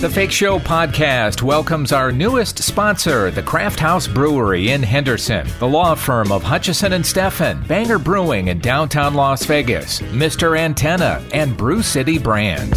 The Fake Show podcast welcomes our newest sponsor, the Craft House Brewery in Henderson, the law firm of Hutchison and Steffen, Banger Brewing in downtown Las Vegas, Mr. Antenna, and Brew City Brand.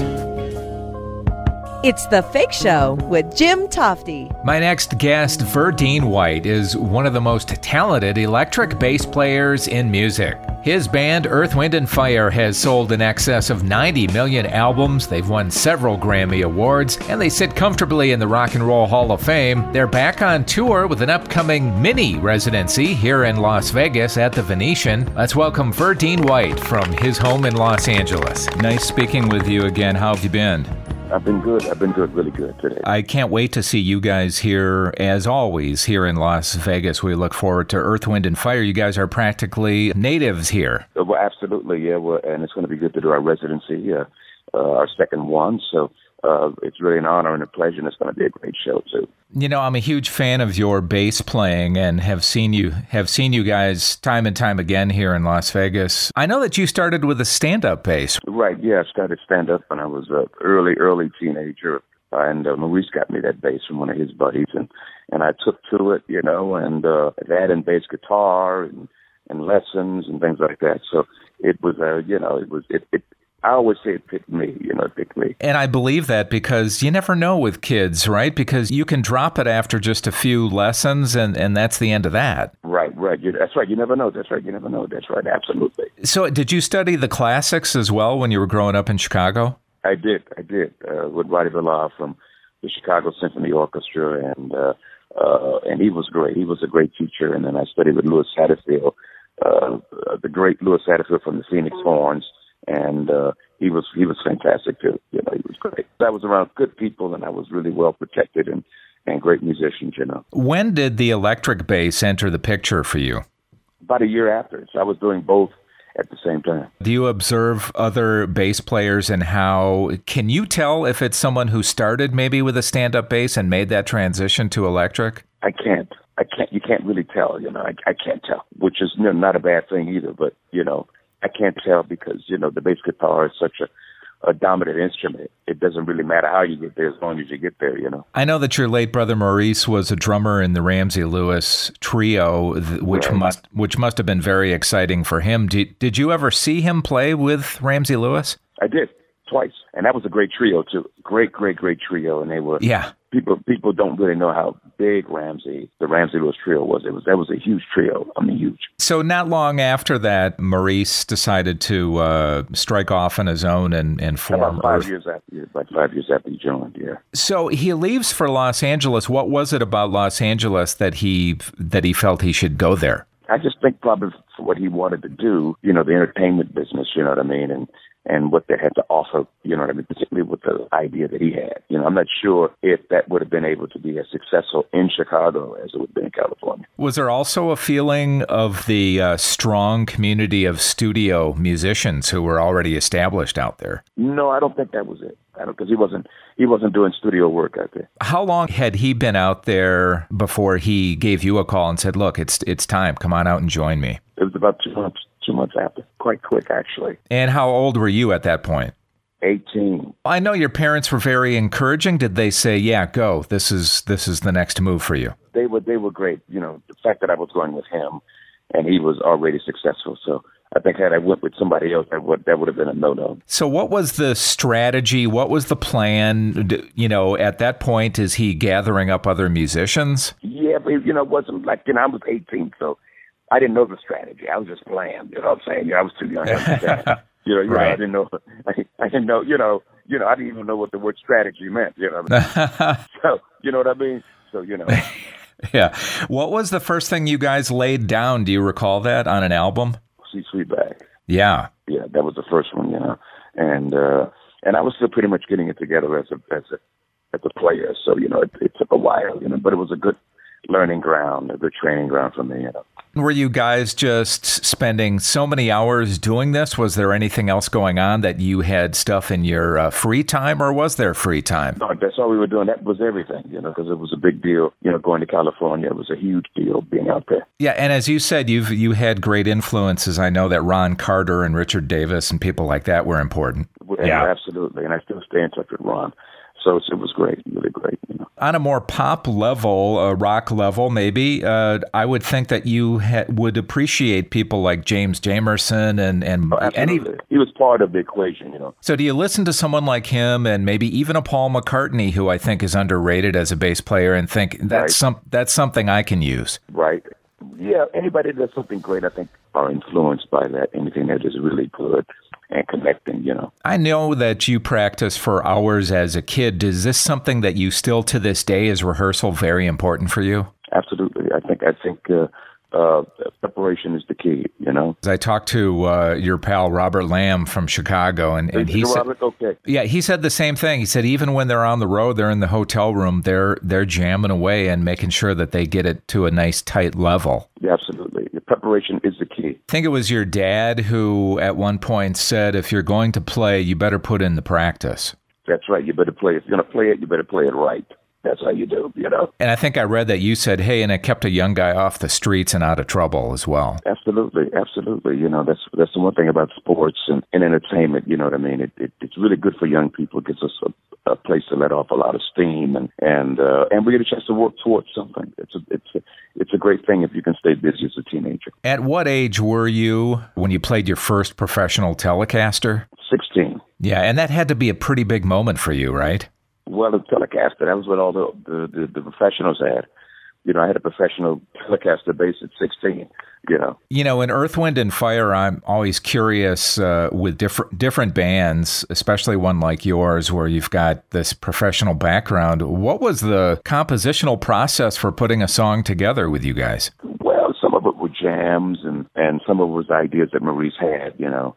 It's The Fake Show with Jim Tofte. My next guest, Verdine White, is one of the most talented electric bass players in music. His band, Earth, Wind, and Fire, has sold in excess of 90 million albums. They've won several Grammy Awards, and they sit comfortably in the Rock and Roll Hall of Fame. They're back on tour with an upcoming mini residency here in Las Vegas at the Venetian. Let's welcome Verdine White from his home in Los Angeles. Nice speaking with you again. How have you been? I've been good. I've been good, really good today. I can't wait to see you guys here, as always, here in Las Vegas. We look forward to Earth, Wind, and Fire. You guys are practically natives here. Uh, well, absolutely, yeah. Well, and it's going to be good to do our residency, uh, uh, our second one. So uh, it's really an honor and a pleasure, and it's going to be a great show too. You know, I'm a huge fan of your bass playing, and have seen you have seen you guys time and time again here in Las Vegas. I know that you started with a stand-up bass, right? Yeah, I started stand-up when I was a early, early teenager, and uh, Maurice got me that bass from one of his buddies, and and I took to it, you know, and uh, that and bass guitar and and lessons and things like that. So it was, uh, you know, it was it, it I always say it picked me, you know, it picked me. And I believe that because you never know with kids, right? Because you can drop it after just a few lessons and, and that's the end of that. Right, right. You, that's right. You never know. That's right. You never know. That's right. Absolutely. So, did you study the classics as well when you were growing up in Chicago? I did. I did. Uh, with Waddy Villard from the Chicago Symphony Orchestra, and uh, uh, and he was great. He was a great teacher. And then I studied with Louis Satterfield, uh, the great Louis Satterfield from the Phoenix Horns and uh, he was he was fantastic too. You know, he was great. I was around good people, and I was really well protected and and great musicians. You know. When did the electric bass enter the picture for you? About a year after. So I was doing both at the same time. Do you observe other bass players and how can you tell if it's someone who started maybe with a stand-up bass and made that transition to electric? I can't. I can't. You can't really tell. You know, I, I can't tell, which is you know, not a bad thing either. But you know, I can't tell because you know the bass guitar is such a a dominant instrument. It doesn't really matter how you get there as long as you get there, you know. I know that your late brother Maurice was a drummer in the Ramsey Lewis trio, which right. must which must have been very exciting for him. Did, did you ever see him play with Ramsey Lewis? I did twice, and that was a great trio too. Great, great, great trio, and they were yeah. People people don't really know how big Ramsey the Ramsey Lewis trio was. It was that was a huge trio. I mean, huge. So not long after that, Maurice decided to uh, strike off on his own and and form. About five Earth. years after, about five years after he joined. Yeah. So he leaves for Los Angeles. What was it about Los Angeles that he that he felt he should go there? I just think probably for what he wanted to do, you know, the entertainment business, you know what I mean, and and what they had to offer, you know what I mean, particularly with the idea that he had. You know, I'm not sure if that would have been able to be as successful in Chicago as it would have been in California. Was there also a feeling of the uh, strong community of studio musicians who were already established out there? No, I don't think that was it. I don't because he wasn't he wasn't doing studio work out there. How long had he been out there before he gave you a call and said, "Look, it's it's time. Come on out and join me." It was about two months two months after. Quite quick, actually. And how old were you at that point? 18. I know your parents were very encouraging. Did they say, "Yeah, go. This is this is the next move for you"? They were they were great. You know, the fact that I was going with him and he was already successful. So I think had I went with somebody else, that would that would have been a no no. So what was the strategy? What was the plan? You know, at that point, is he gathering up other musicians? Yeah, but you know, it wasn't like you know I was 18, so I didn't know the strategy. I was just playing. You know what I'm saying? Yeah, I was too young. you know, you right. know, I didn't know. I, I didn't know. You know, you know, I didn't even know what the word strategy meant. You know, I mean? so you know what I mean. So you know. yeah. What was the first thing you guys laid down? Do you recall that on an album? See Sweetback. Yeah. Yeah, that was the first one. You know, and uh and I was still pretty much getting it together as a as a as a player. So you know, it, it took a while. You know, but it was a good learning ground, a good training ground for me. You know. Were you guys just spending so many hours doing this? Was there anything else going on that you had stuff in your uh, free time, or was there free time? No, that's all we were doing. That was everything, you know, because it was a big deal. You know, going to California it was a huge deal being out there. Yeah, and as you said, you've you had great influences. I know that Ron Carter and Richard Davis and people like that were important. Yeah, absolutely. And I still stay in touch with Ron. So it was great, really great. You know. On a more pop level, a rock level, maybe, uh, I would think that you ha- would appreciate people like James Jamerson and and oh, any. He was part of the equation, you know. So do you listen to someone like him and maybe even a Paul McCartney, who I think is underrated as a bass player, and think that's right. some that's something I can use? Right. Yeah. Anybody that does something great, I think, are influenced by that. Anything that is really good and connecting, you know. I know that you practice for hours as a kid. Is this something that you still to this day is rehearsal very important for you? Absolutely. I think I think uh, uh, preparation is the key, you know. I talked to uh, your pal Robert Lamb from Chicago, and, and he said, okay. yeah, he said the same thing. He said even when they're on the road, they're in the hotel room, they're they're jamming away and making sure that they get it to a nice tight level. Yeah, absolutely. Preparation is the key. I think it was your dad who at one point said, if you're going to play, you better put in the practice. That's right. You better play. If you're going to play it, you better play it right that's how you do, you know. And I think I read that you said, "Hey," and it kept a young guy off the streets and out of trouble as well. Absolutely, absolutely. You know, that's that's the one thing about sports and, and entertainment. You know what I mean? It, it it's really good for young people. It gives us a, a place to let off a lot of steam, and and uh, and we get a chance to work towards something. It's a it's a, it's a great thing if you can stay busy as a teenager. At what age were you when you played your first professional Telecaster? Sixteen. Yeah, and that had to be a pretty big moment for you, right? well the Telecaster. That was what all the, the the, the professionals had. You know, I had a professional Telecaster bass at 16. You know, you know, in Earth, Wind, and Fire, I'm always curious uh, with different different bands, especially one like yours, where you've got this professional background. What was the compositional process for putting a song together with you guys? Well, some of it were jams, and and some of it was ideas that Maurice had. You know,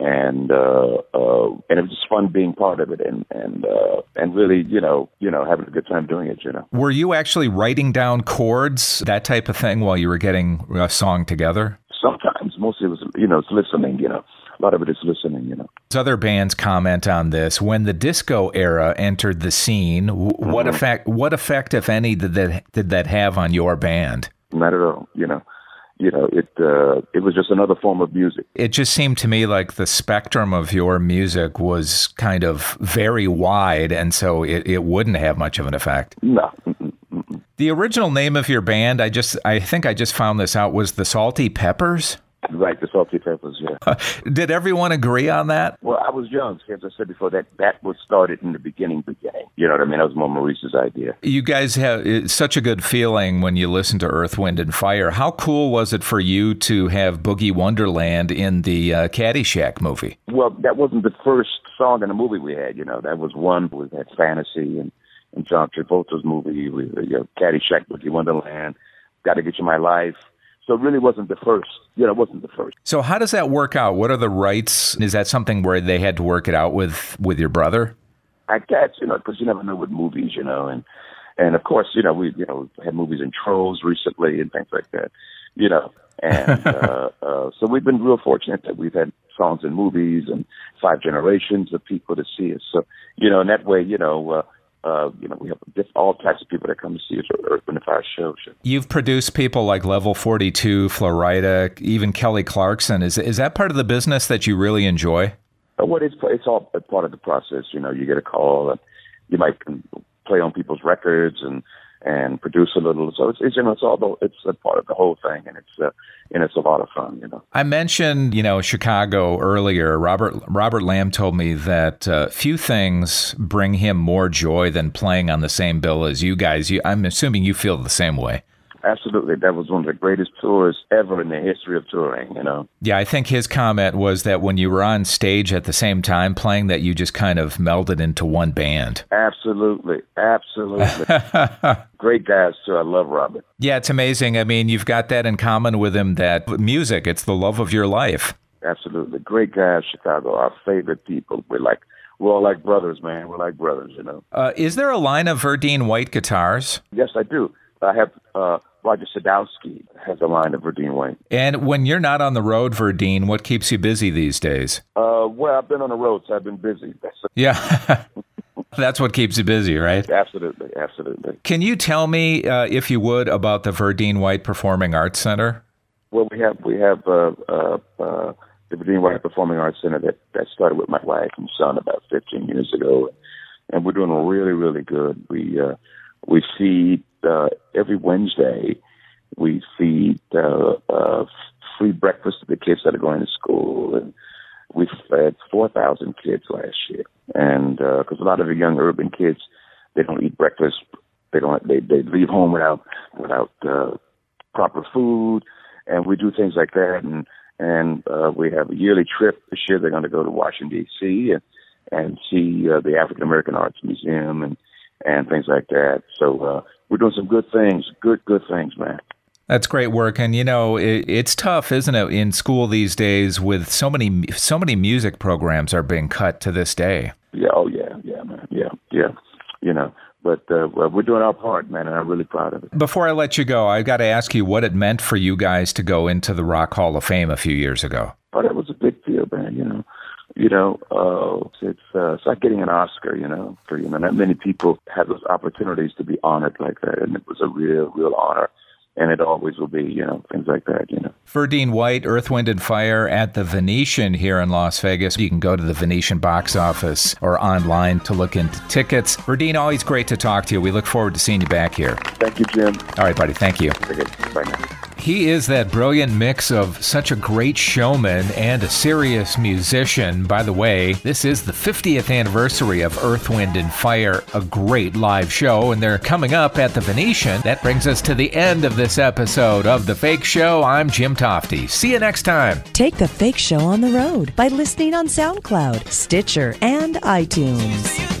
and uh, uh, and it was just fun being part of it, and and uh, and really, you know, you know, having a good time doing it. You know, were you actually writing down chords, that type of thing, while you were getting a song together? Sometimes, mostly it was, you know, it's listening. You know, a lot of it is listening. You know, other bands comment on this. When the disco era entered the scene, mm-hmm. what effect, what effect, if any, did that did that have on your band? Not at all. You know you know, it uh, it was just another form of music. It just seemed to me like the spectrum of your music was kind of very wide, and so it, it wouldn't have much of an effect. No. The original name of your band, I just I think I just found this out, was the Salty Peppers. Right, the salty peppers. Yeah. Did everyone agree on that? Well, I was young, as I said before. That that was started in the beginning, beginning. You know what I mean? That was more Maurice's idea. You guys have such a good feeling when you listen to Earth, Wind, and Fire. How cool was it for you to have Boogie Wonderland in the uh, Caddyshack movie? Well, that wasn't the first song in the movie we had. You know, that was one. We that Fantasy and and John Travolta's movie, with, you know, Caddyshack, Boogie Wonderland, Got to Get You My Life so it really wasn't the first. You know, it wasn't the first. So how does that work out? What are the rights? Is that something where they had to work it out with with your brother? I guess you know because you never know with movies, you know, and and of course you know we you know had movies in trolls recently and things like that, you know, and uh, uh, so we've been real fortunate that we've had songs in movies and five generations of people to see us. So you know, in that way, you know. Uh, uh, you know, we have just all types of people that come to see us or Earth, Wind, Fire show. You've produced people like Level 42, Flo-Rida, even Kelly Clarkson. Is is that part of the business that you really enjoy? Uh, well, it's it's all part of the process. You know, you get a call, and you might play on people's records and and produce a little. So it's, it's you know it's all the, it's a part of the whole thing, and it's uh, and it's a lot of fun. You know. I mentioned you know Chicago earlier. Robert Robert Lamb told me that uh, few things bring him more joy than playing on the same bill as you guys. You, I'm assuming you feel the same way. Absolutely. That was one of the greatest tours ever in the history of touring, you know. Yeah, I think his comment was that when you were on stage at the same time playing that you just kind of melded into one band. Absolutely. Absolutely. Great guys too. I love Robert. Yeah, it's amazing. I mean, you've got that in common with him that music, it's the love of your life. Absolutely. Great guys, Chicago. Our favorite people. We're like we're all like brothers, man. We're like brothers, you know. Uh, is there a line of Verdine White guitars? Yes, I do. I have uh, Roger Sadowsky has a line of Verdine White. And when you're not on the road, Verdine, what keeps you busy these days? Uh, well, I've been on the road, so I've been busy. yeah. That's what keeps you busy, right? Absolutely, absolutely. Can you tell me, uh, if you would, about the Verdine White Performing Arts Center? Well, we have we have uh, uh, uh, the Verdine White Performing Arts Center that, that started with my wife and son about 15 years ago and we're doing really, really good. We uh, we feed uh, every Wednesday. We feed uh, uh, free breakfast to the kids that are going to school, and we fed four thousand kids last year. And because uh, a lot of the young urban kids, they don't eat breakfast. They don't. They they leave home without without uh, proper food, and we do things like that. And and uh, we have a yearly trip this year. They're going to go to Washington D.C. and and see uh, the African American Arts Museum and and things like that. So uh, we're doing some good things, good good things, man. That's great work, and you know it, it's tough, isn't it, in school these days with so many so many music programs are being cut to this day. Yeah, oh yeah, yeah, man, yeah, yeah. You know, but uh, we're doing our part, man, and I'm really proud of it. Before I let you go, I've got to ask you what it meant for you guys to go into the Rock Hall of Fame a few years ago. Oh, that was a big deal, man. You know, you know, uh, it's uh, it's like getting an Oscar. You know, for you know, not many people have those opportunities to be honored like that, and it was a real, real honor and it always will be, you know, things like that, you know. Verdine White, Earth, Wind, and Fire at the Venetian here in Las Vegas. You can go to the Venetian box office or online to look into tickets. Verdine, always great to talk to you. We look forward to seeing you back here. Thank you, Jim. All right, buddy. Thank you. Okay. Bye now. He is that brilliant mix of such a great showman and a serious musician. By the way, this is the 50th anniversary of Earth, Wind, and Fire, a great live show, and they're coming up at the Venetian. That brings us to the end of this episode of The Fake Show. I'm Jim Tofte. See you next time. Take The Fake Show on the road by listening on SoundCloud, Stitcher, and iTunes.